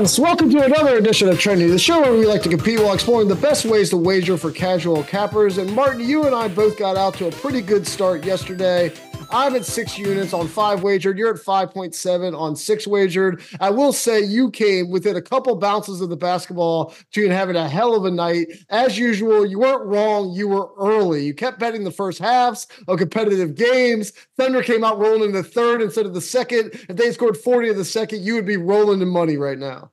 Welcome to another edition of Trendy, the show where we like to compete while exploring the best ways to wager for casual cappers. And Martin, you and I both got out to a pretty good start yesterday. I'm at six units on five wagered. You're at 5.7 on six wagered. I will say you came within a couple bounces of the basketball to having a hell of a night. As usual, you weren't wrong. You were early. You kept betting the first halves of competitive games. Thunder came out rolling in the third instead of the second. If they scored 40 in the second, you would be rolling in money right now.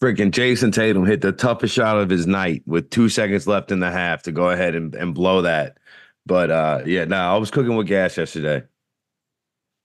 Freaking Jayson Tatum hit the toughest shot of his night with two seconds left in the half to go ahead and, and blow that. But uh, yeah, no, nah, I was cooking with gas yesterday.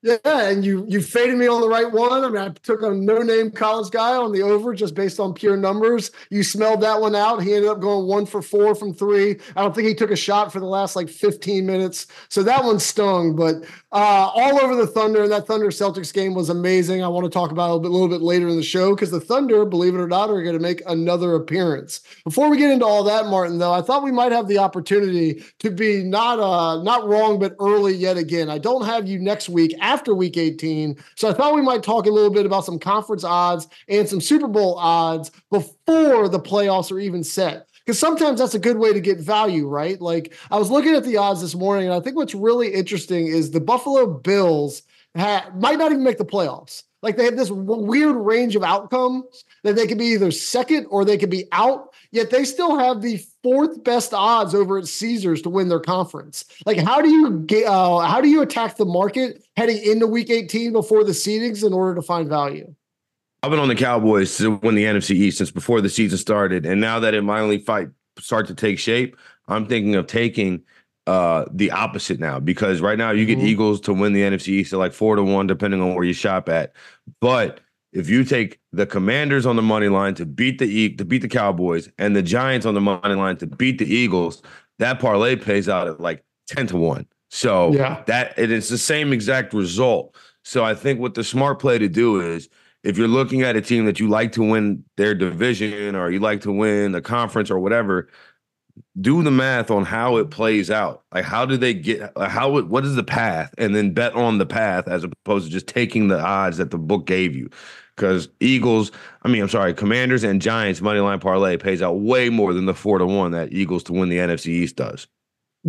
Yeah, and you you faded me on the right one. I mean, I took a no-name college guy on the over just based on pure numbers. You smelled that one out. He ended up going one for four from three. I don't think he took a shot for the last like 15 minutes. So that one stung. But uh, all over the Thunder, and that Thunder Celtics game was amazing. I want to talk about it a, bit, a little bit later in the show because the Thunder, believe it or not, are going to make another appearance. Before we get into all that, Martin, though, I thought we might have the opportunity to be not uh not wrong, but early yet again. I don't have you next week after week 18. So I thought we might talk a little bit about some conference odds and some Super Bowl odds before the playoffs are even set. Because sometimes that's a good way to get value, right? Like I was looking at the odds this morning, and I think what's really interesting is the Buffalo Bills ha- might not even make the playoffs. Like they have this weird range of outcomes that they could be either second or they could be out, yet they still have the fourth best odds over at Caesars to win their conference. Like, how do you get? Uh, how do you attack the market heading into Week 18 before the seedings in order to find value? I've been on the Cowboys to win the NFC East since before the season started, and now that it finally fight start to take shape, I'm thinking of taking uh the opposite now because right now you get mm-hmm. Eagles to win the NFC East at like four to one, depending on where you shop at. But if you take the Commanders on the money line to beat the to beat the Cowboys and the Giants on the money line to beat the Eagles, that parlay pays out at like ten to one. So yeah, that it is the same exact result. So I think what the smart play to do is if you're looking at a team that you like to win their division or you like to win the conference or whatever, do the math on how it plays out. Like, how do they get how it, what is the path, and then bet on the path as opposed to just taking the odds that the book gave you. Because Eagles, I mean, I'm sorry, Commanders and Giants money line parlay pays out way more than the four to one that Eagles to win the NFC East does.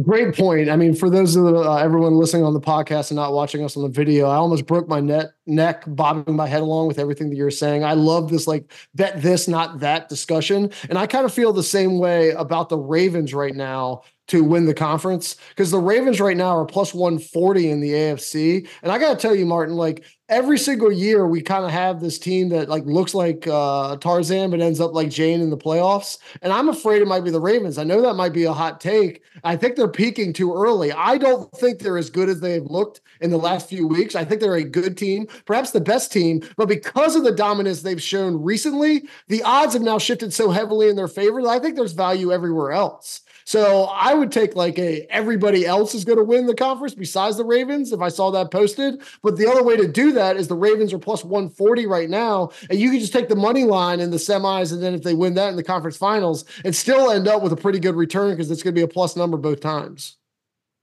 Great point. I mean, for those of the, uh, everyone listening on the podcast and not watching us on the video, I almost broke my net, neck bobbing my head along with everything that you're saying. I love this like bet this, not that discussion, and I kind of feel the same way about the Ravens right now to win the conference because the Ravens right now are plus 140 in the AFC. And I got to tell you, Martin, like every single year we kind of have this team that like looks like uh, Tarzan but ends up like Jane in the playoffs. And I'm afraid it might be the Ravens. I know that might be a hot take. I think they're peaking too early. I don't think they're as good as they've looked in the last few weeks. I think they're a good team, perhaps the best team, but because of the dominance they've shown recently, the odds have now shifted so heavily in their favor that I think there's value everywhere else. So I would take like a everybody else is going to win the conference besides the Ravens if I saw that posted. But the other way to do that is the Ravens are plus 140 right now. And you can just take the money line in the semis. And then if they win that in the conference finals and still end up with a pretty good return because it's going to be a plus number both times.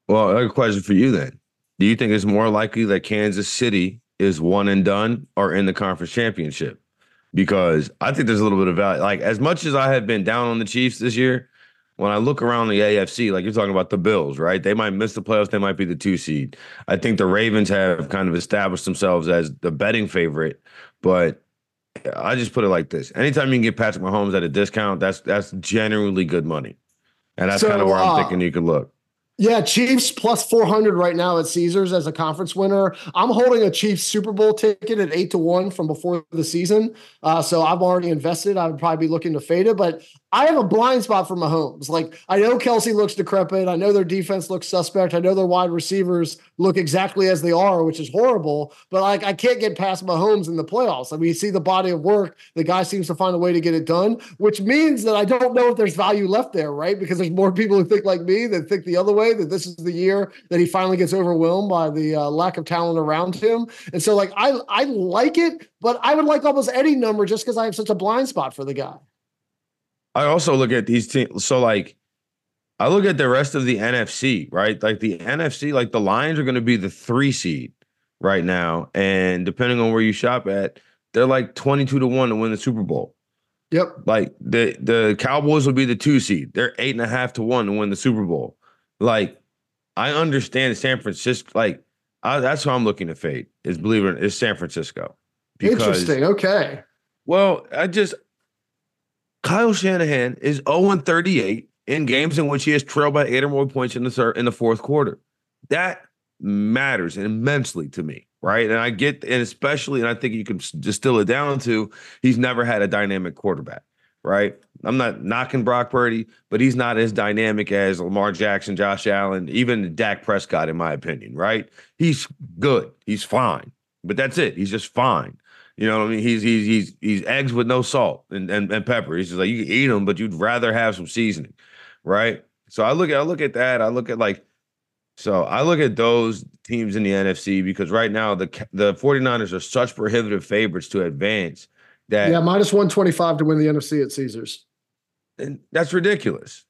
Well, a question for you then. Do you think it's more likely that Kansas City is one and done or in the conference championship? Because I think there's a little bit of value. Like as much as I have been down on the Chiefs this year, when I look around the AFC, like you're talking about the Bills, right? They might miss the playoffs. They might be the two seed. I think the Ravens have kind of established themselves as the betting favorite, but I just put it like this: anytime you can get Patrick Mahomes at a discount, that's that's generally good money, and that's so, kind of where I'm uh, thinking you could look. Yeah, Chiefs plus 400 right now at Caesars as a conference winner. I'm holding a Chiefs Super Bowl ticket at eight to one from before the season. Uh, so I've already invested. I would probably be looking to fade it, but I have a blind spot for Mahomes. Like I know Kelce looks decrepit. I know their defense looks suspect. I know their wide receivers look exactly as they are, which is horrible. But like I can't get past Mahomes in the playoffs. I mean, you see the body of work. The guy seems to find a way to get it done, which means that I don't know if there's value left there, right? Because there's more people who think like me that think the other way that this is the year that he finally gets overwhelmed by the uh, lack of talent around him. And so like I I like it, but I would like almost any number just because I have such a blind spot for the guy. I also look at these teams. So like, I look at the rest of the NFC, right? Like the NFC, like the Lions are going to be the three seed right now, and depending on where you shop at, they're like twenty-two to one to win the Super Bowl. Yep. Like the the Cowboys will be the two seed. They're eight and a half to one to win the Super Bowl. Like, I understand San Francisco. Like, I, that's who I'm looking to fade. Is believe it or not, is San Francisco. Because, Interesting. Okay. Well, I just Kyle Shanahan is 0 38 in games in which he has trailed by eight or more points in the in the fourth quarter. That matters immensely to me, right? And I get, and especially, and I think you can distill it down to he's never had a dynamic quarterback, right? I'm not knocking Brock Purdy, but he's not as dynamic as Lamar Jackson, Josh Allen, even Dak Prescott, in my opinion, right? He's good, he's fine, but that's it. He's just fine. You know what I mean? He's he's he's he's eggs with no salt and, and, and pepper. He's just like you can eat them, but you'd rather have some seasoning, right? So I look at I look at that. I look at like so I look at those teams in the NFC because right now the the 49ers are such prohibitive favorites to advance that Yeah, minus 125 to win the NFC at Caesars. And that's ridiculous.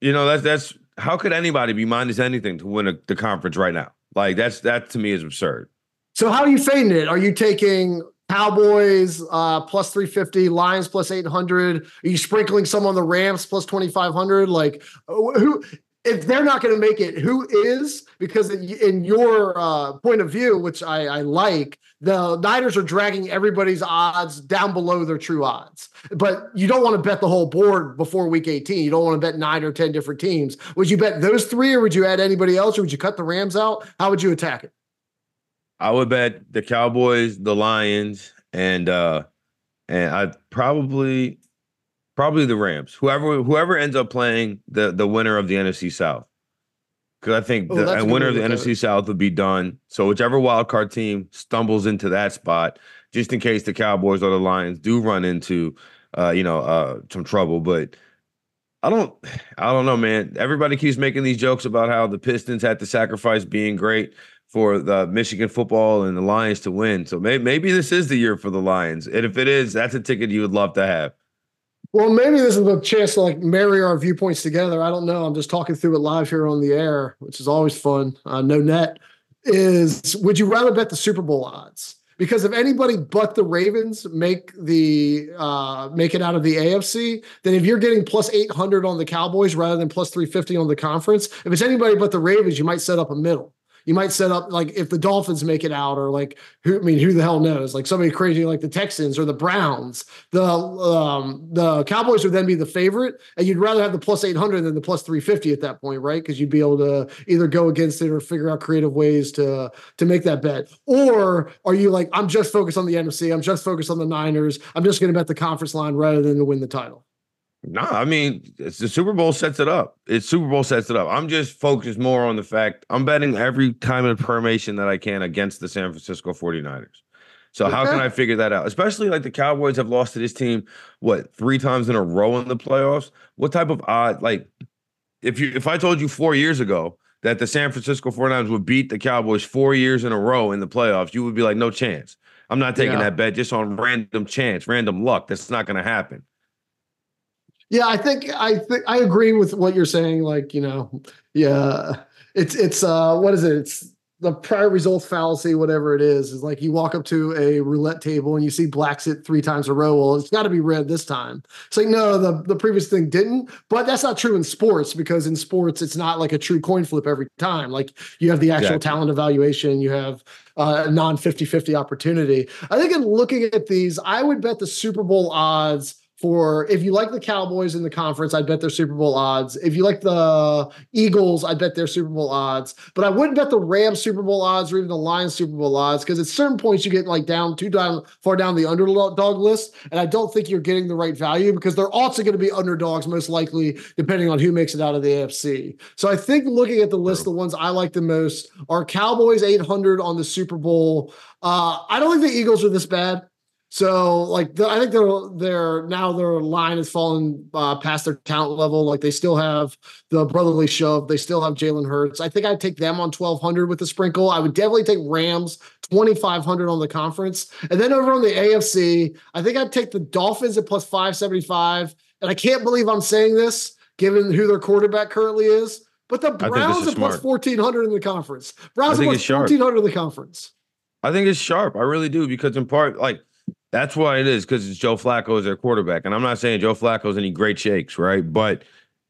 You know, that's that's how could anybody be minus anything to win a, the conference right now? Like that's that to me is absurd. So how are you fading it? Are you taking Cowboys uh, plus 350, Lions plus 800. Are you sprinkling some on the Rams plus 2500? Like, who, if they're not going to make it, who is? Because in your uh, point of view, which I, I, like, the Niners are dragging everybody's odds down below their true odds. But you don't want to bet the whole board before week 18. You don't want to bet nine or 10 different teams. Would you bet those three or would you add anybody else or would you cut the Rams out? How would you attack it? I would bet the Cowboys, the Lions, and uh and I probably probably the Rams. Whoever whoever ends up playing the the winner of the NFC South. Because I think oh, the winner of the NFC South would be done. So whichever wild card team stumbles into that spot, just in case the Cowboys or the Lions do run into uh, you know, uh some trouble. But I don't I don't know, man. Everybody keeps making these jokes about how the Pistons had to sacrifice being great for the Michigan football and the Lions to win. So maybe, maybe this is the year for the Lions. And if it is, that's a ticket you would love to have. Well, maybe this is a chance to like marry our viewpoints together. I don't know. I'm just talking through it live here on the air, which is always fun. Uh, no net is would you rather bet the Super Bowl odds? Because if anybody but the Ravens make the uh, make it out of the AFC, then if you're getting plus 800 on the Cowboys rather than plus 350 on the conference, if it's anybody but the Ravens, you might set up a middle. You might set up like if the Dolphins make it out, or like who I mean, who the hell knows? Like somebody crazy like the Texans or the Browns. The um the Cowboys would then be the favorite, and you'd rather have the plus eight hundred than the plus three fifty at that point, right? Because you'd be able to either go against it or figure out creative ways to to make that bet. Or are you like, I'm just focused on the NFC, I'm just focused on the Niners, I'm just gonna bet the conference line rather than to win the title? No, I mean it's the Super Bowl sets it up. It's Super Bowl sets it up. I'm just focused more on the fact I'm betting every time in permission that I can against the San Francisco 49ers. So okay. how can I figure that out? Especially like the Cowboys have lost to this team what three times in a row in the playoffs. What type of odd like if you if I told you four years ago that the San Francisco 49ers would beat the Cowboys four years in a row in the playoffs, you would be like, no chance. I'm not taking yeah. that bet just on random chance, random luck. That's not going to happen. Yeah, I think I think I agree with what you're saying. Like, you know, yeah, it's it's uh, what is it? It's the prior result fallacy, whatever it is, is like you walk up to a roulette table and you see blacks it three times a row. Well, it's got to be red this time. It's like, no, the, the previous thing didn't. But that's not true in sports because in sports, it's not like a true coin flip every time. Like you have the actual exactly. talent evaluation, you have uh, a non 50 50 opportunity. I think in looking at these, I would bet the Super Bowl odds for if you like the Cowboys in the conference, I bet they're Super Bowl odds. If you like the Eagles, I bet they're Super Bowl odds. But I wouldn't bet the Rams Super Bowl odds or even the Lions Super Bowl odds because at certain points you get like down too down far down the underdog list, and I don't think you're getting the right value because they're also going to be underdogs most likely depending on who makes it out of the AFC. So I think looking at the list, the ones I like the most are Cowboys 800 on the Super Bowl. Uh, I don't think the Eagles are this bad. So like the, I think they're they're now their line has fallen uh, past their talent level. Like they still have the brotherly shove. They still have Jalen Hurts. I think I'd take them on twelve hundred with the sprinkle. I would definitely take Rams twenty five hundred on the conference, and then over on the AFC, I think I'd take the Dolphins at plus five seventy five. And I can't believe I'm saying this given who their quarterback currently is. But the Browns are plus fourteen hundred in the conference. Browns are plus fourteen hundred in the conference. I think it's sharp. I really do because in part, like that's why it is because it's Joe Flacco as their quarterback, and I'm not saying Joe Flacco's any great shakes, right? But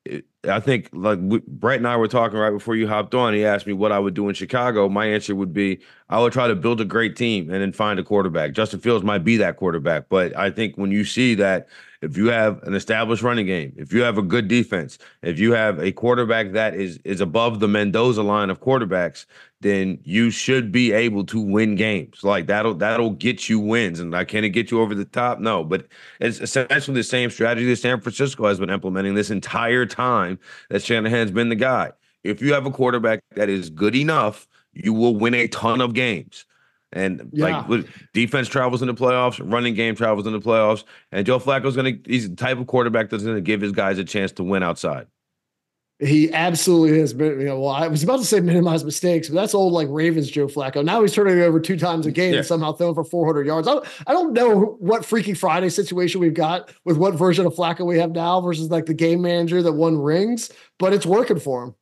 it, I think like we, Brett and I were talking right before you hopped on. He asked me what I would do in Chicago. My answer would be I would try to build a great team and then find a quarterback. Justin Fields might be that quarterback, but I think when you see that if you have an established running game, if you have a good defense, if you have a quarterback that is is above the Mendoza line of quarterbacks, then you should be able to win games. Like that'll that'll get you wins. And I can it get you over the top? No, but it's essentially the same strategy that San Francisco has been implementing this entire time that Shanahan's been the guy. If you have a quarterback that is good enough, you will win a ton of games. And yeah. like defense travels in the playoffs, running game travels in the playoffs, and Joe Flacco's gonna he's the type of quarterback that's gonna give his guys a chance to win outside. He absolutely has been. You know, well, I was about to say minimize mistakes, but that's old like Ravens Joe Flacco. Now he's turning it over two times a game yeah. and somehow throwing for 400 yards. I don't, I don't know what Freaky Friday situation we've got with what version of Flacco we have now versus like the game manager that won rings, but it's working for him.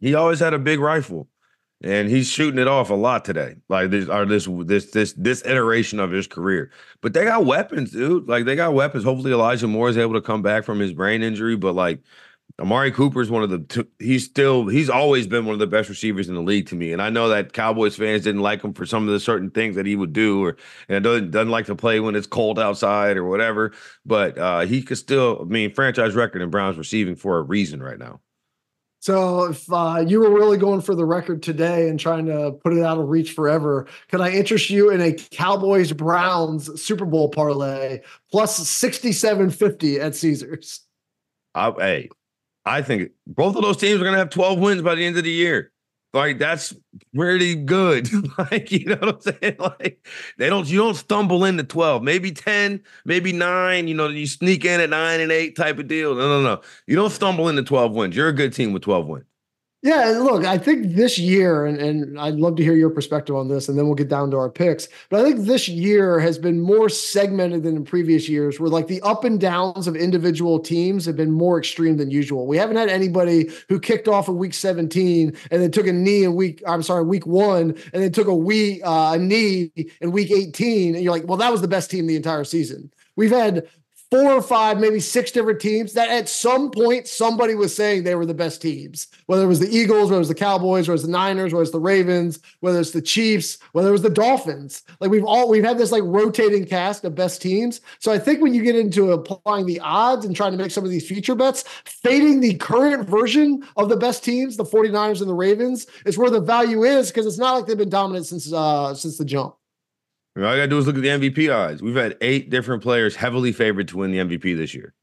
He always had a big rifle and he's shooting it off a lot today. Like this, or this, this, this, this iteration of his career. But they got weapons, dude. Like they got weapons. Hopefully, Elijah Moore is able to come back from his brain injury. But like Amari Cooper is one of the. two, He's still. He's always been one of the best receivers in the league to me. And I know that Cowboys fans didn't like him for some of the certain things that he would do, or and doesn't doesn't like to play when it's cold outside or whatever. But uh he could still. I mean, franchise record in Browns receiving for a reason right now. So if uh, you were really going for the record today and trying to put it out of reach forever, can I interest you in a Cowboys Browns Super Bowl parlay plus 6750 at Caesars? I, hey, I think both of those teams are going to have 12 wins by the end of the year. Like that's pretty good. like, you know what I'm saying? Like they don't you don't stumble into 12, maybe 10, maybe nine, you know, you sneak in at nine and eight type of deal. No, no, no. You don't stumble into 12 wins. You're a good team with 12 wins. Yeah, look, I think this year, and, and I'd love to hear your perspective on this, and then we'll get down to our picks. But I think this year has been more segmented than in previous years, where like the up and downs of individual teams have been more extreme than usual. We haven't had anybody who kicked off in week 17 and then took a knee in week, I'm sorry, week one, and then took a week uh, a knee in week 18. And you're like, well, that was the best team the entire season. We've had four or five, maybe six different teams that at some point somebody was saying they were the best teams. Whether it was the Eagles, whether it was the Cowboys, whether it was the Niners, whether it's the Ravens, whether it's the Chiefs, whether it was the Dolphins. Like we've all we've had this like rotating cast of best teams. So I think when you get into applying the odds and trying to make some of these future bets, fading the current version of the best teams, the 49ers and the Ravens, is where the value is because it's not like they've been dominant since uh since the jump. All I gotta do is look at the MVP odds. We've had eight different players heavily favored to win the MVP this year.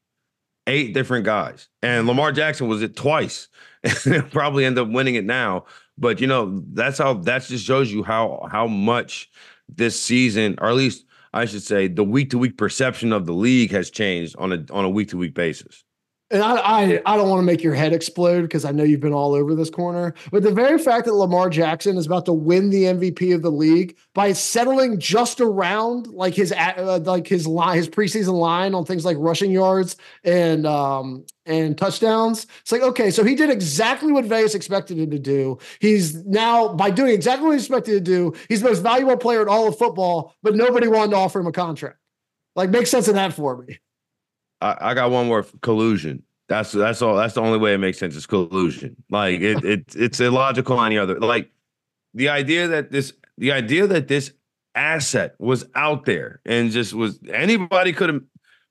Eight different guys, and Lamar Jackson was it twice, probably end up winning it now. But you know that's how that just shows you how how much this season, or at least I should say, the week to week perception of the league has changed on a on a week to week basis and I, I, I don't want to make your head explode because I know you've been all over this corner, but the very fact that Lamar Jackson is about to win the MVP of the league by settling just around like his uh, like his line, his preseason line on things like rushing yards and um and touchdowns. It's like okay, so he did exactly what Vegas expected him to do. He's now by doing exactly what he expected to do, he's the most valuable player in all of football, but nobody wanted to offer him a contract. Like, make sense of that for me. I, I got one more collusion. That's that's all. That's the only way it makes sense. Is collusion. Like it, it it's illogical. Any other like the idea that this the idea that this asset was out there and just was anybody could have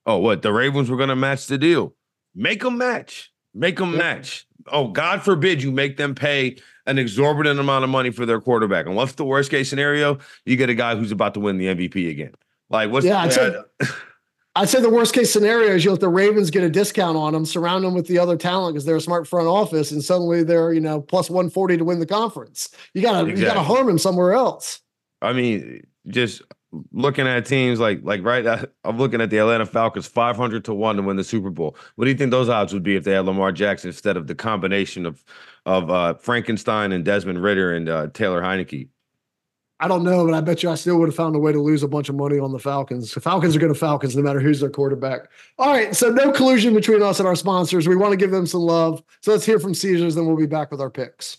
Oh, what? The Ravens were going to match the deal. Make them match. Make them match. Oh, God forbid you make them pay an exorbitant amount of money for their quarterback. And what's the worst case scenario? You get a guy who's about to win the MVP again. Like, what's yeah? The, I'd, say, the worst case scenario is you let the Ravens get a discount on them, surround them with the other talent because they're a smart front office, and suddenly they're you know plus one forty to win the conference. You gotta exactly. you gotta harm him somewhere else. I mean, just looking at teams like like right I'm looking at the Atlanta Falcons 500 to 1 to win the Super Bowl. What do you think those odds would be if they had Lamar Jackson instead of the combination of of uh, Frankenstein and Desmond Ridder and uh, Taylor Heinicke? I don't know, but I bet you I still would have found a way to lose a bunch of money on the Falcons. The Falcons are going to Falcons no matter who's their quarterback. All right, so no collusion between us and our sponsors. We want to give them some love. So let's hear from Caesars, then we'll be back with our picks.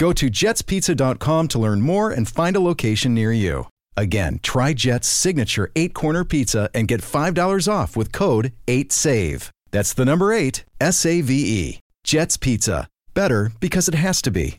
Go to jetspizza.com to learn more and find a location near you. Again, try Jet's signature eight corner pizza and get $5 off with code 8SAVE. That's the number eight, S A V E. Jet's Pizza. Better because it has to be.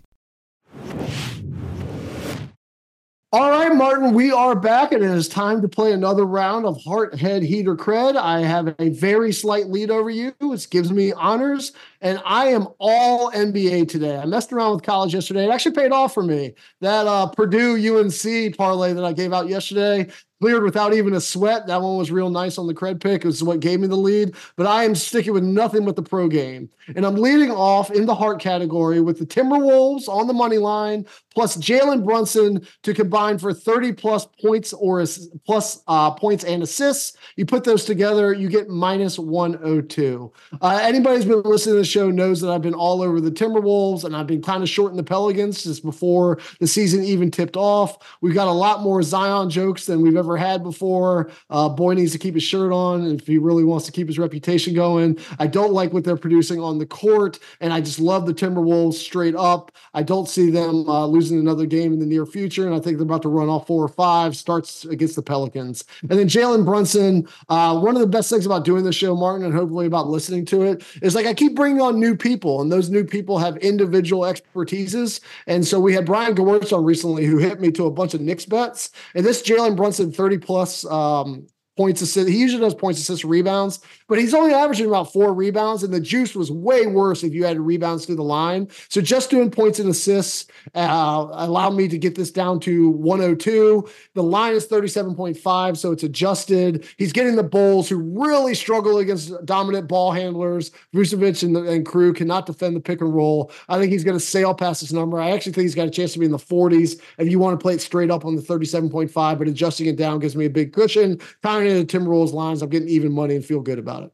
All right, Martin, we are back, and it is time to play another round of Heart, Head, Heater, Cred. I have a very slight lead over you, which gives me honors, and I am all NBA today. I messed around with college yesterday. It actually paid off for me. That uh, Purdue UNC parlay that I gave out yesterday cleared without even a sweat. That one was real nice on the cred pick. It was what gave me the lead. But I am sticking with nothing but the pro game. And I'm leading off in the heart category with the Timberwolves on the money line, plus Jalen Brunson to combine for 30 plus points or plus uh, points and assists. You put those together, you get minus 102. Uh, anybody who's been listening to the show knows that I've been all over the Timberwolves and I've been kind of shorting the Pelicans since before the season even tipped off. We've got a lot more Zion jokes than we've ever ever had before. Uh, boy needs to keep his shirt on if he really wants to keep his reputation going. I don't like what they're producing on the court, and I just love the Timberwolves straight up. I don't see them uh, losing another game in the near future, and I think they're about to run off four or five starts against the Pelicans. And then Jalen Brunson, uh, one of the best things about doing the show, Martin, and hopefully about listening to it, is like I keep bringing on new people, and those new people have individual expertises. And so we had Brian Gewirtz on recently who hit me to a bunch of Knicks bets, and this Jalen Brunson 30 plus um, points assist. He usually does points, assists, rebounds, but he's only averaging about four rebounds, and the juice was way worse if you had rebounds through the line. So just doing points and assists uh, allowed me to get this down to 102. The line is 37.5, so it's adjusted. He's getting the Bulls who really struggle against dominant ball handlers. Vucevic and, and crew cannot defend the pick and roll. I think he's going to sail past this number. I actually think he's got a chance to be in the 40s if you want to play it straight up on the 37.5, but adjusting it down gives me a big cushion. In the Timberwolves lines, I'm getting even money and feel good about it.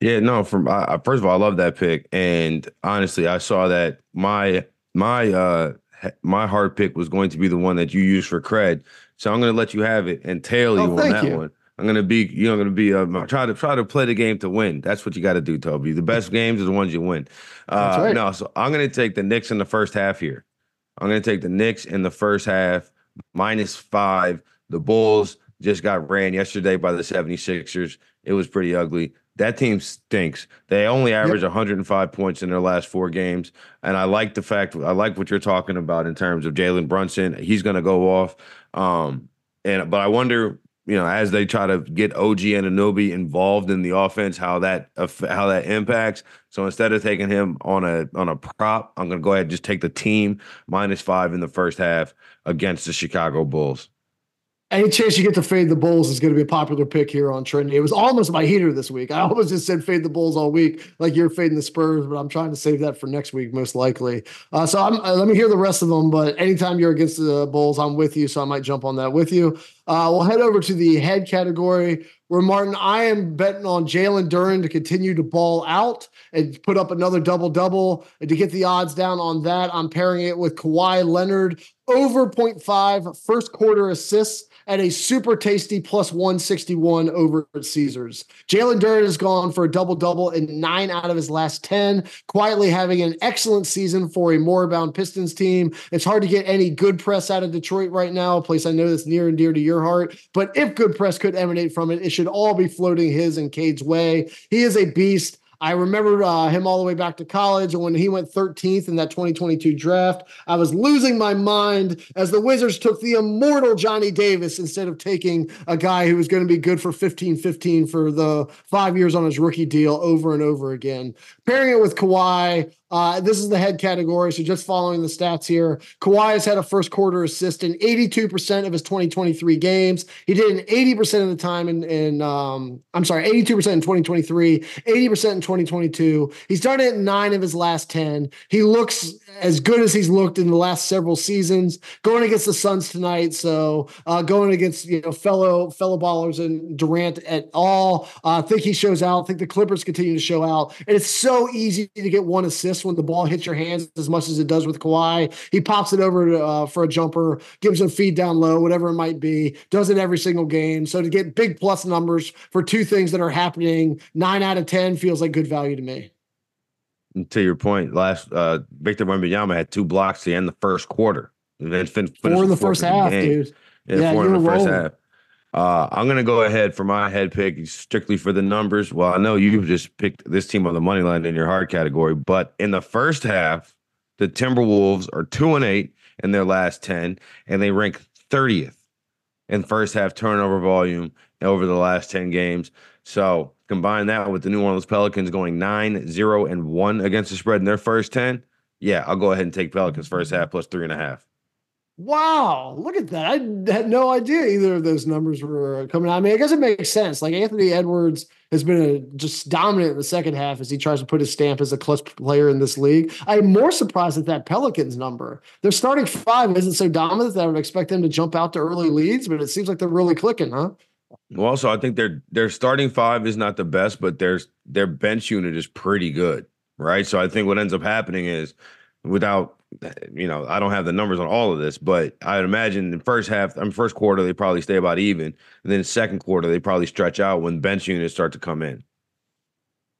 Yeah, no. From I, first of all, I love that pick, and honestly, I saw that my my uh my hard pick was going to be the one that you use for cred. So I'm going to let you have it and tail oh, you on that you. one. I'm going to be you know going to be uh, try to try to play the game to win. That's what you got to do, Toby. The best games are the ones you win. Uh, right. No, so I'm going to take the Knicks in the first half here. I'm going to take the Knicks in the first half minus five. The Bulls just got ran yesterday by the 76ers. It was pretty ugly. That team stinks. They only average yep. 105 points in their last four games. And I like the fact, I like what you're talking about in terms of Jalen Brunson. He's going to go off. Um, and but I wonder, you know, as they try to get OG Anunoby involved in the offense, how that how that impacts. So instead of taking him on a on a prop, I'm going to go ahead and just take the team minus five in the first half against the Chicago Bulls any chance you get to fade the Bulls is going to be a popular pick here on Trendy. It was almost my heater this week. I almost just said fade the Bulls all week, like you're fading the Spurs, but I'm trying to save that for next week, most likely. Uh, so uh, let me hear the rest of them. But anytime you're against the Bulls, I'm with you. So I might jump on that with you. Uh, we'll head over to the head category where Martin, I am betting on Jalen Duren to continue to ball out and put up another double double. And to get the odds down on that, I'm pairing it with Kawhi Leonard over 0.5 first quarter assists at a super tasty plus 161 over at Caesars. Jalen Duren has gone for a double double in nine out of his last 10, quietly having an excellent season for a moribund Pistons team. It's hard to get any good press out of Detroit right now, a place I know that's near and dear to your heart. But if good press could emanate from it, it should all be floating his and Cade's way. He is a beast. I remember uh, him all the way back to college. And when he went 13th in that 2022 draft, I was losing my mind as the Wizards took the immortal Johnny Davis instead of taking a guy who was going to be good for 15 15 for the five years on his rookie deal over and over again. Pairing it with Kawhi, uh, this is the head category. So just following the stats here, Kawhi has had a first quarter assist in 82% of his 2023 games. He did it 80% of the time in, in um, I'm sorry, 82% in 2023, 80% in 2022. He's done it in nine of his last 10. He looks as good as he's looked in the last several seasons. Going against the Suns tonight, so uh, going against you know fellow fellow ballers and Durant at all. Uh, I think he shows out. I think the Clippers continue to show out, and it's so easy to get one assist when the ball hits your hands as much as it does with Kawhi. He pops it over to, uh, for a jumper, gives a feed down low, whatever it might be, does it every single game. So to get big plus numbers for two things that are happening, nine out of 10 feels like good value to me. To your point, last uh, Victor Wembanyama had two blocks to end the first quarter. And then fin- four in the first half, dude. Yeah, yeah four in the first half. Uh, I'm going to go ahead for my head pick strictly for the numbers. Well, I know you just picked this team on the money line in your hard category, but in the first half, the Timberwolves are two and eight in their last 10, and they rank 30th in first half turnover volume over the last 10 games. So combine that with the New Orleans Pelicans going 9, 0, and 1 against the spread in their first 10. Yeah, I'll go ahead and take Pelicans first half plus three and a half. Wow, look at that. I had no idea either of those numbers were coming out. I mean, I guess it makes sense. Like Anthony Edwards has been a, just dominant in the second half as he tries to put his stamp as a clutch player in this league. I'm more surprised at that Pelicans number. Their starting five isn't so dominant that I would expect them to jump out to early leads, but it seems like they're really clicking, huh? Well, also, I think their their starting five is not the best, but their their bench unit is pretty good, right? So I think what ends up happening is without you know, I don't have the numbers on all of this, but I'd imagine in first half, I mean, first quarter, they probably stay about even. And then second quarter, they probably stretch out when bench units start to come in.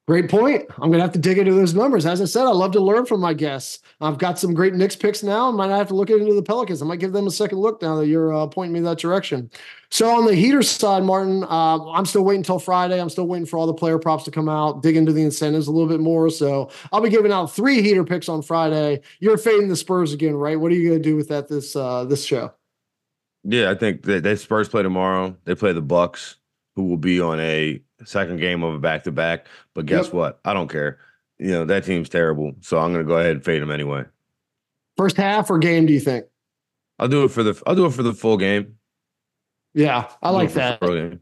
Great point. I'm gonna have to dig into those numbers. As I said, I love to learn from my guests. I've got some great Knicks picks now. I might have to look into the Pelicans. I might give them a second look now that you're uh, pointing me that direction. So on the heater side, Martin, uh, I'm still waiting until Friday. I'm still waiting for all the player props to come out, dig into the incentives a little bit more. So I'll be giving out three heater picks on Friday. You're fading the Spurs again, right? What are you gonna do with that this uh, this show? Yeah, I think that they Spurs play tomorrow. They play the Bucks, who will be on a second game of a back to back. But guess yep. what? I don't care. You know, that team's terrible. So I'm gonna go ahead and fade them anyway. First half or game, do you think? I'll do it for the I'll do it for the full game. Yeah, I like that.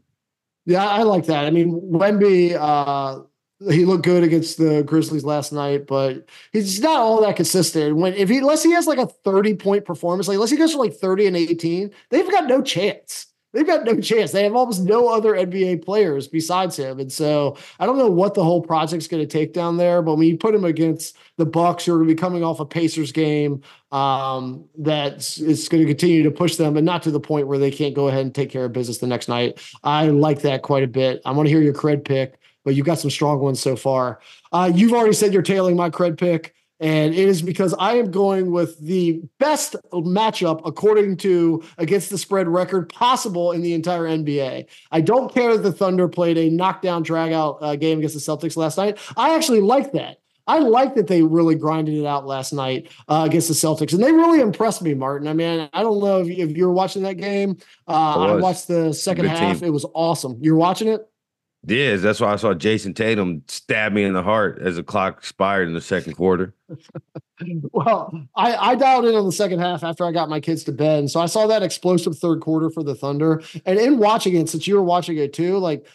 Yeah, I like that. I mean, Wemby, uh, he looked good against the Grizzlies last night, but he's not all that consistent. When if he unless he has like a 30 point performance, like unless he goes for like 30 and 18, they've got no chance they've got no chance. They have almost no other NBA players besides him. And so I don't know what the whole project's going to take down there, but when you put him against the Bucks, who are going to be coming off a Pacers game, um, that is going to continue to push them, but not to the point where they can't go ahead and take care of business the next night. I like that quite a bit. I want to hear your cred pick, but you've got some strong ones so far. Uh, you've already said you're tailing my cred pick. And it is because I am going with the best matchup according to against the spread record possible in the entire NBA. I don't care that the Thunder played a knockdown dragout uh, game against the Celtics last night. I actually like that. I like that they really grinded it out last night uh, against the Celtics, and they really impressed me, Martin. I mean, I don't know if, if you were watching that game. Uh, I, I, watched the second half; team. it was awesome. You're watching it. Yeah, that's why I saw Jayson Tatum stab me in the heart as the clock expired in the second quarter. well, I, I dialed in on the second half after I got my kids to bed. So I saw that explosive third quarter for the Thunder. And in watching it, since you were watching it too, like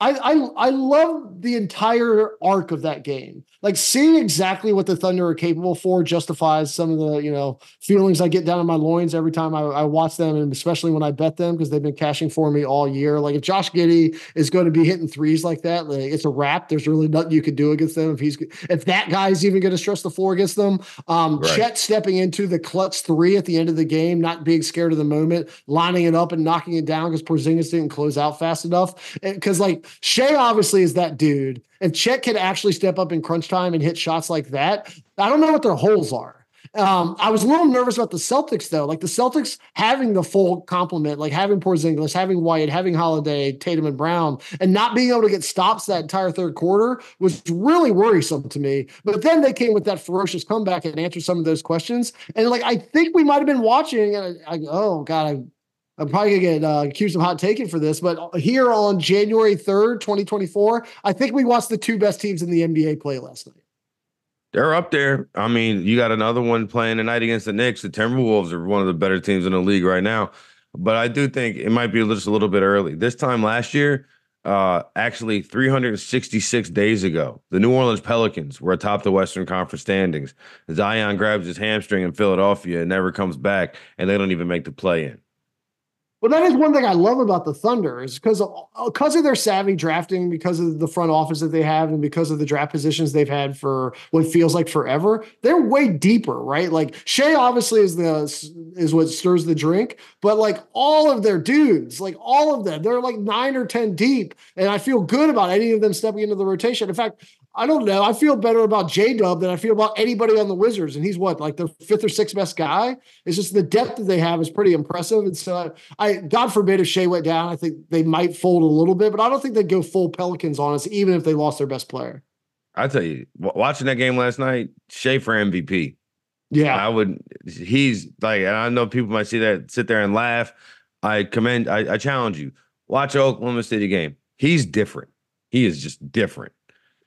I, I I love the entire arc of that game. Like seeing exactly what the Thunder are capable for justifies some of the you know feelings I get down in my loins every time I, I watch them, and especially when I bet them because they've been cashing for me all year. Like if Josh Giddey is going to be hitting threes like that, like it's a wrap. There's really nothing you could do against them if he's if that guy's even going to stress the floor against them. Um, right. Chet stepping into the clutch three at the end of the game, not being scared of the moment, lining it up and knocking it down because Porzingis didn't close out fast enough. Because like Shai obviously is that dude. If Chet can actually step up and crunch time and hit shots like that, I don't know what their holes are. Um, I was a little nervous about the Celtics though. Like the Celtics having the full complement, like having Porzingis, having White, having Holiday, Tatum, and Brown, and not being able to get stops that entire third quarter was really worrisome to me. But then they came with that ferocious comeback and answered some of those questions. And like I think we might have been watching, and I, I oh god, I I'm probably gonna get uh, accused of hot taking for this, but here on January 3rd, 2024, I think we watched the two best teams in the NBA play last night. They're up there. I mean, you got another one playing tonight against the Knicks. The Timberwolves are one of the better teams in the league right now. But I do think it might be just a little bit early. This time last year, uh, actually 366 days ago, the New Orleans Pelicans were atop the Western Conference standings. Zion grabs his hamstring in Philadelphia and never comes back, and they don't even make the play in. Well, that is one thing I love about the Thunder is because of, uh, because of their savvy drafting, because of the front office that they have, and because of the draft positions they've had for what feels like forever. They're way deeper, right? Like Shai obviously is the is what stirs the drink, but like all of their dudes, like all of them, they're like nine or ten deep, and I feel good about any of them stepping into the rotation. In fact, I don't know. I feel better about J Dub than I feel about anybody on the Wizards. And he's what, like the fifth or sixth best guy? It's just the depth that they have is pretty impressive. And so I, God forbid if Shai went down, I think they might fold a little bit, but I don't think they'd go full Pelicans on us, even if they lost their best player. I tell you, watching that game last night, Shai for MVP. Yeah. I would, he's like, and I know people might see that, sit there and laugh. I commend, I, I challenge you. Watch Oklahoma City game. He's different. He is just different.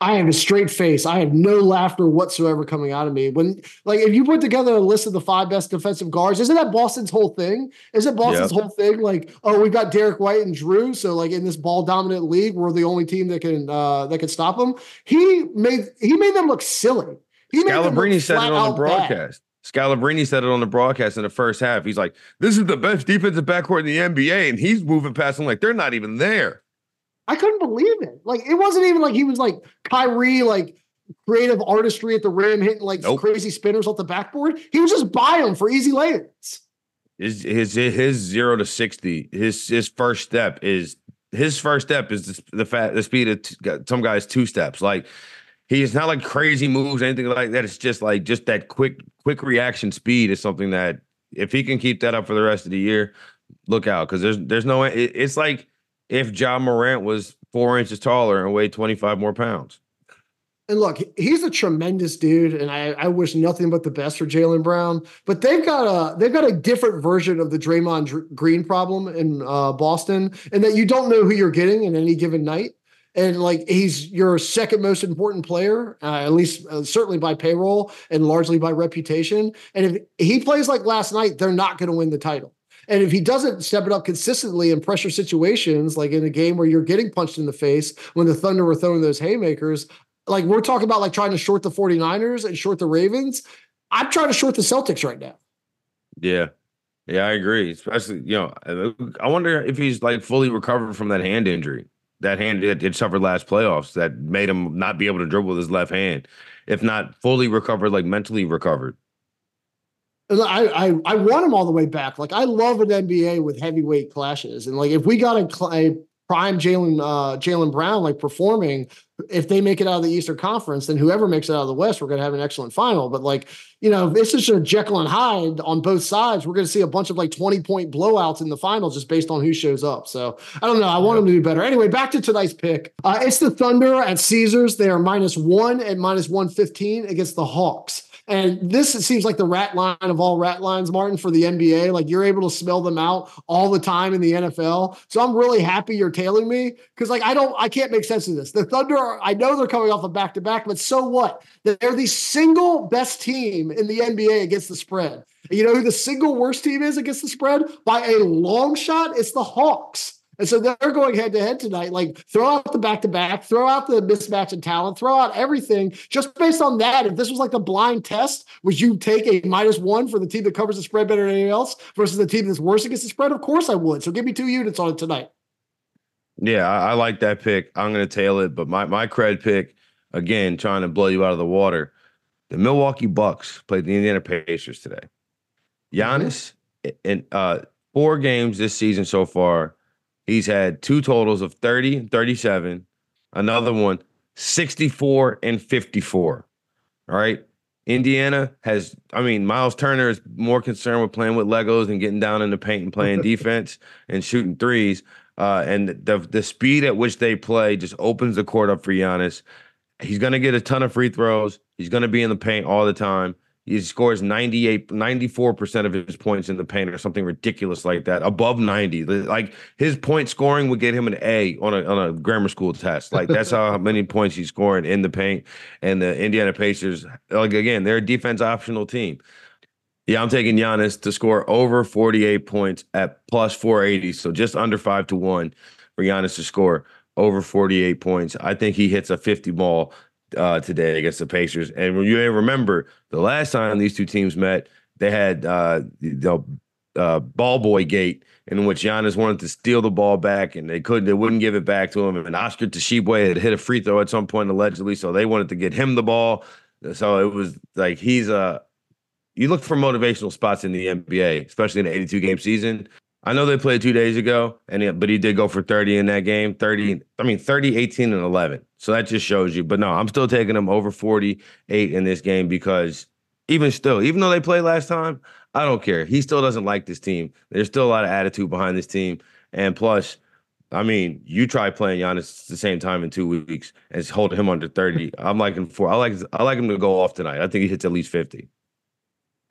I have a straight face. I have no laughter whatsoever coming out of me. When like if you put together a list of the five best defensive guards, isn't that Boston's whole thing? Isn't Boston's yep. whole thing like, oh, we've got Derrick White and Jrue, so like in this ball dominant league, we're the only team that can uh that can stop them. He made he made them look silly. He Scalabrine said it on the broadcast. Bad. Scalabrine said it on the broadcast in the first half. He's like, "This is the best defensive backcourt in the NBA," and he's moving past them like they're not even there. I couldn't believe it. Like it wasn't even like he was like Kyrie, like creative artistry at the rim, hitting like nope. crazy spinners off the backboard. He was just buy them for easy layups. His his his zero to sixty. His his first step is his first step is the, the fat the speed of t- some guys two steps. Like he's not like crazy moves anything like that. It's just like just that quick quick reaction speed is something that if he can keep that up for the rest of the year, look out because there's there's no. It, it's like if Ja Morant was four inches taller and weighed twenty five more pounds. And look, he's a tremendous dude, and I, I wish nothing but the best for Jaylen Brown. But they've got a they've got a different version of the Draymond Green problem in uh, Boston, and that you don't know who you're getting in any given night. And like he's your second most important player, uh, at least uh, certainly by payroll and largely by reputation. And if he plays like last night, they're not going to win the title. And if he doesn't step it up consistently in pressure situations, like in a game where you're getting punched in the face when the Thunder were throwing those haymakers, like we're talking about like trying to short the 49ers and short the Ravens. I'm trying to short the Celtics right now. Yeah. Yeah, I agree. Especially, you know, I wonder if he's like fully recovered from that hand injury, that hand that it suffered last playoffs that made him not be able to dribble with his left hand. If not fully recovered, like mentally recovered. I, I I want them all the way back. Like I love an NBA with heavyweight clashes, and like if we got a, a prime Jalen uh, Jaylen Brown like performing, if they make it out of the Eastern Conference, then whoever makes it out of the West, we're going to have an excellent final. But like, you know, it's just a Jekyll and Hyde on both sides, we're going to see a bunch of like 20 point blowouts in the finals just based on who shows up. So I don't know. I want them to do better. Anyway, back to tonight's pick. Uh, it's the Thunder at Caesars. They are minus one and minus 115 against the Hawks. And this seems like the rat line of all rat lines, Martin, for the NBA. Like you're able to smell them out all the time in the NFL. So I'm really happy you're tailing me because, like, I don't, I can't make sense of this. The Thunder, I know they're coming off a back to back, but so what? They're the single best team in the NBA against the spread. You know who the single worst team is against the spread? By a long shot, it's the Hawks. And so they're going head to head tonight. Like, throw out the back to back, throw out the mismatch in talent, throw out everything just based on that. If this was like a blind test, would you take a minus one for the team that covers the spread better than anything else versus the team that's worse against the spread? Of course I would. So give me two units on it tonight. Yeah, I, I like that pick. I'm going to tail it, but my my cred pick again, trying to blow you out of the water. The Milwaukee Bucks played the Indiana Pacers today. Giannis mm-hmm. in uh, four games this season so far He's had two totals of 30 and 37, another one 64 and 54. All right. Indiana has, I mean, Myles Turner is more concerned with playing with Legos and getting down in the paint and playing defense and shooting threes. Uh, and the the speed at which they play just opens the court up for Giannis. He's going to get a ton of free throws. He's going to be in the paint all the time. He scores 98, 94% of his points in the paint or something ridiculous like that, above 90. Like his point scoring would get him an A on a, on a grammar school test. Like that's how many points he's scoring in the paint. And the Indiana Pacers, like again, they're a defense optional team. Yeah, I'm taking Giannis to score over 48 points at plus 480. So just under five to one for Giannis to score over 48 points. I think he hits a 50 ball uh, today against the Pacers. And you remember the last time these two teams met, they had uh, the uh, ball boy gate in which Giannis wanted to steal the ball back and they couldn't, they wouldn't give it back to him. And Oscar Tshiebwe had hit a free throw at some point allegedly, so they wanted to get him the ball. So it was like he's a. You look for motivational spots in the NBA, especially in an 82 game season. I know they played two days ago, and but he did go for 30 in that game. 30, mm-hmm. I mean 30, 18, and 11. So that just shows you. But no, I'm still taking him over 48 in this game because even still, even though they played last time, I don't care. He still doesn't like this team. There's still a lot of attitude behind this team. And plus, I mean, you try playing Giannis at the same time in two weeks and holding him under 30. I'm liking for I like I like him to go off tonight. I think he hits at least 50.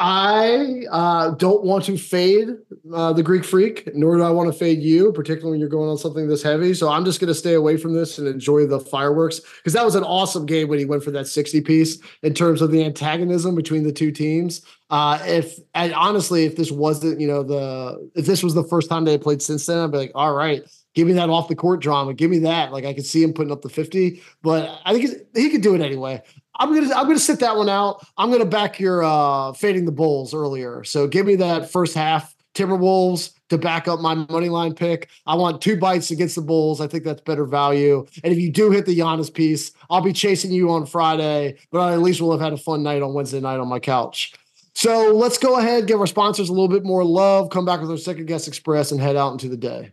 I uh, don't want to fade uh, the Greek Freak, nor do I want to fade you, particularly when you're going on something this heavy. So I'm just going to stay away from this and enjoy the fireworks because that was an awesome game when he went for that 60 piece in terms of the antagonism between the two teams. Uh, if and honestly, if this wasn't, you know, the if this was the first time they played since then, I'd be like, all right, give me that off the court drama, give me that. Like I could see him putting up the 50, but I think he could do it anyway. I'm gonna I'm gonna sit that one out. I'm gonna back your uh fading the Bulls earlier. So give me that first half Timberwolves to back up my money line pick. I want two bites against the Bulls. I think that's better value. And if you do hit the Giannis piece, I'll be chasing you on Friday, but I at least we'll have had a fun night on Wednesday night on my couch. So let's go ahead, give our sponsors a little bit more love, come back with our second guess express, and head out into the day.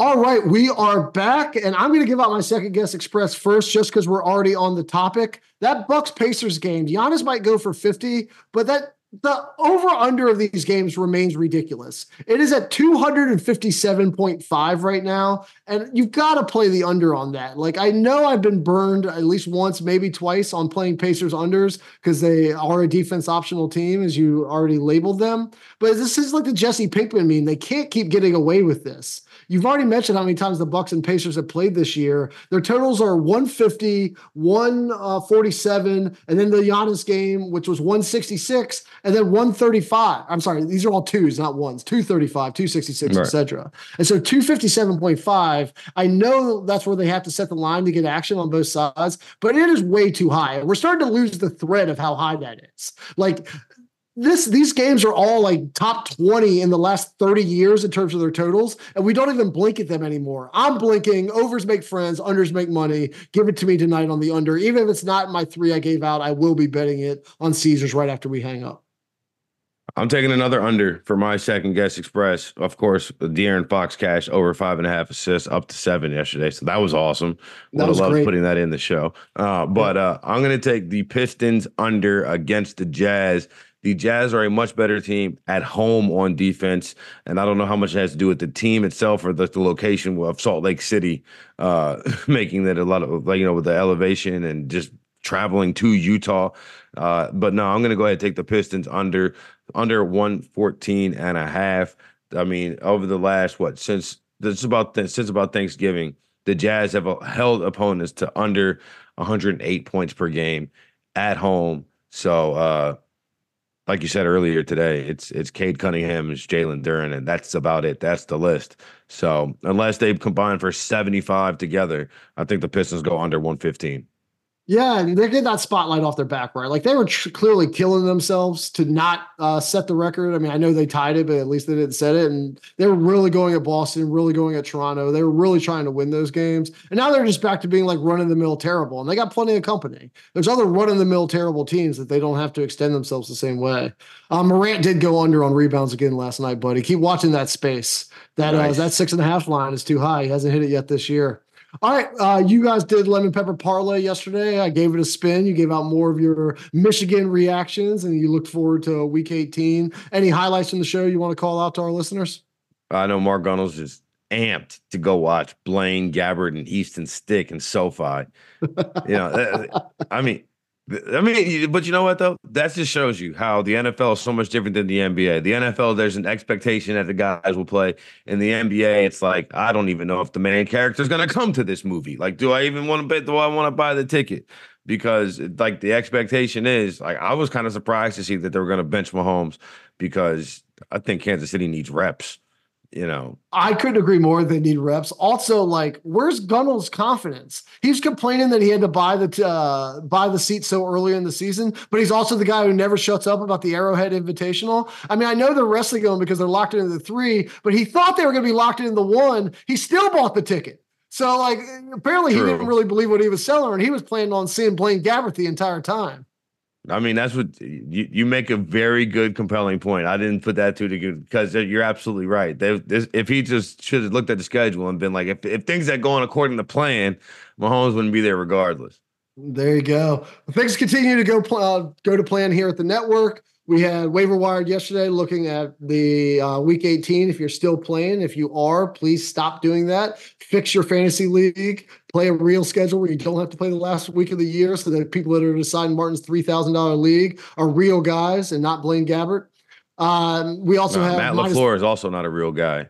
All right, we are back, and I'm going to give out my second guess express first, just because we're already on the topic. That Bucks Pacers game, Giannis might go for 50, but that the over under of these games remains ridiculous. It is at 257.5 right now. And you've got to play the under on that. Like, I know I've been burned at least once, maybe twice on playing Pacers unders because they are a defense optional team, as you already labeled them. But this is like the Jesse Pinkman meme. They can't keep getting away with this. You've already mentioned how many times the Bucks and Pacers have played this year. Their totals are 150, 147, and then the Giannis game, which was 166, and then 135. I'm sorry, these are all twos, not ones. 235, 266, right. etc. And so 257.5. I know that's where they have to set the line to get action on both sides, but it is way too high. We're starting to lose the thread of how high that is. Like this these games are all like top 20 in the last 30 years in terms of their totals and we don't even blink at them anymore i'm blinking overs make friends unders make money give it to me tonight on the under even if it's not my three i gave out i will be betting it on caesars right after we hang up I'm taking another under for my second guess express. Of course, De'Aaron Fox cash over five and a half assists up to seven yesterday. So that was awesome. That Would have loved putting that in the show. Uh, but uh, I'm going to take the Pistons under against the Jazz. The Jazz are a much better team at home on defense, and I don't know how much it has to do with the team itself or the, the location of Salt Lake City, uh, making that a lot of like you know with the elevation and just traveling to Utah. Uh, but no, I'm going to go ahead and take the Pistons under under 114 and a half. I mean, over the last what since this about since about Thanksgiving, the Jazz have held opponents to under 108 points per game at home. So uh like you said earlier today, it's it's Cade Cunningham, it's Jalen Duren, and that's about it. That's the list. So unless they combine for 75 together, I think the Pistons go under 115. Yeah, and they get that spotlight off their back, right? Like they were tr- clearly killing themselves to not uh, set the record. I mean, I know they tied it, but at least they didn't set it. And they were really going at Boston, really going at Toronto. They were really trying to win those games. And now they're just back to being like run of the mill terrible. And they got plenty of company. There's other run of the mill terrible teams that they don't have to extend themselves the same way. Um, Morant did go under on rebounds again last night, buddy. Keep watching that space. That uh, nice. uh, that six and a half line is too high. He hasn't hit it yet this year. All right, uh, you guys did lemon pepper parlay yesterday. I gave it a spin. You gave out more of your Michigan reactions, and you looked forward to Week 18. Any highlights from the show you want to call out to our listeners? I know Mark Gunnels just amped to go watch Blaine Gabbert and Easton Stick and SoFi. you know, I mean, I mean, but you know what though? That just shows you how the NFL is so much different than the NBA. The NFL, there's an expectation that the guys will play. In the NBA, it's like I don't even know if the main character is going to come to this movie. Like, do I even want to bet? Do I want to buy the ticket? Because like the expectation is like I was kind of surprised to see that they were going to bench Mahomes because I think Kansas City needs reps. You know. I couldn't agree more. They need reps. Also, like, where's Gunnell's confidence? He's complaining that he had to buy the uh, buy the seat so early in the season, but he's also the guy who never shuts up about the Arrowhead Invitational. I mean, I know they're wrestling him because they're locked into the three, but he thought they were going to be locked into the one. He still bought the ticket. So, like, apparently True. he didn't really believe what he was selling, and he was planning on seeing Blaine Gabbert the entire time. I mean, that's what you, you make a very good, compelling point. I didn't put that to the good because you're absolutely right. This, if he just should have looked at the schedule and been like, if, if things had gone according to plan, Mahomes wouldn't be there regardless. There you go. Things continue to go uh, go to plan here at the network. We had waiver wired yesterday looking at the uh, week 18. If you're still playing, if you are, please stop doing that. Fix your fantasy league. Play a real schedule where you don't have to play the last week of the year so that people that are deciding Martin's $3,000 league are real guys and not Blaine Gabbert. Um, we also no, have Matt minus- LaFleur is also not a real guy.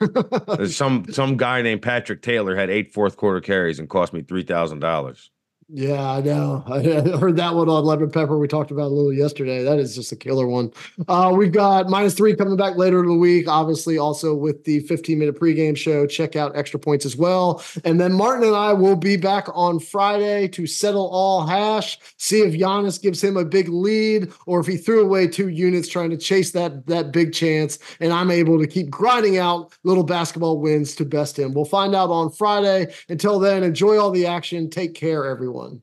Some some guy named Patrick Taylor had eight fourth quarter carries and cost me three thousand dollars. Yeah, I know. I heard that one on Lemon Pepper. We talked about a little yesterday. That is just a killer one. Uh, we've got minus three coming back later in the week. Obviously, also with the 15 minute pregame show. Check out extra points as well. And then Martin and I will be back on Friday to settle all hash. See if Giannis gives him a big lead or if he threw away two units trying to chase that that big chance. And I'm able to keep grinding out little basketball wins to best him. We'll find out on Friday. Until then, enjoy all the action. Take care, everyone one.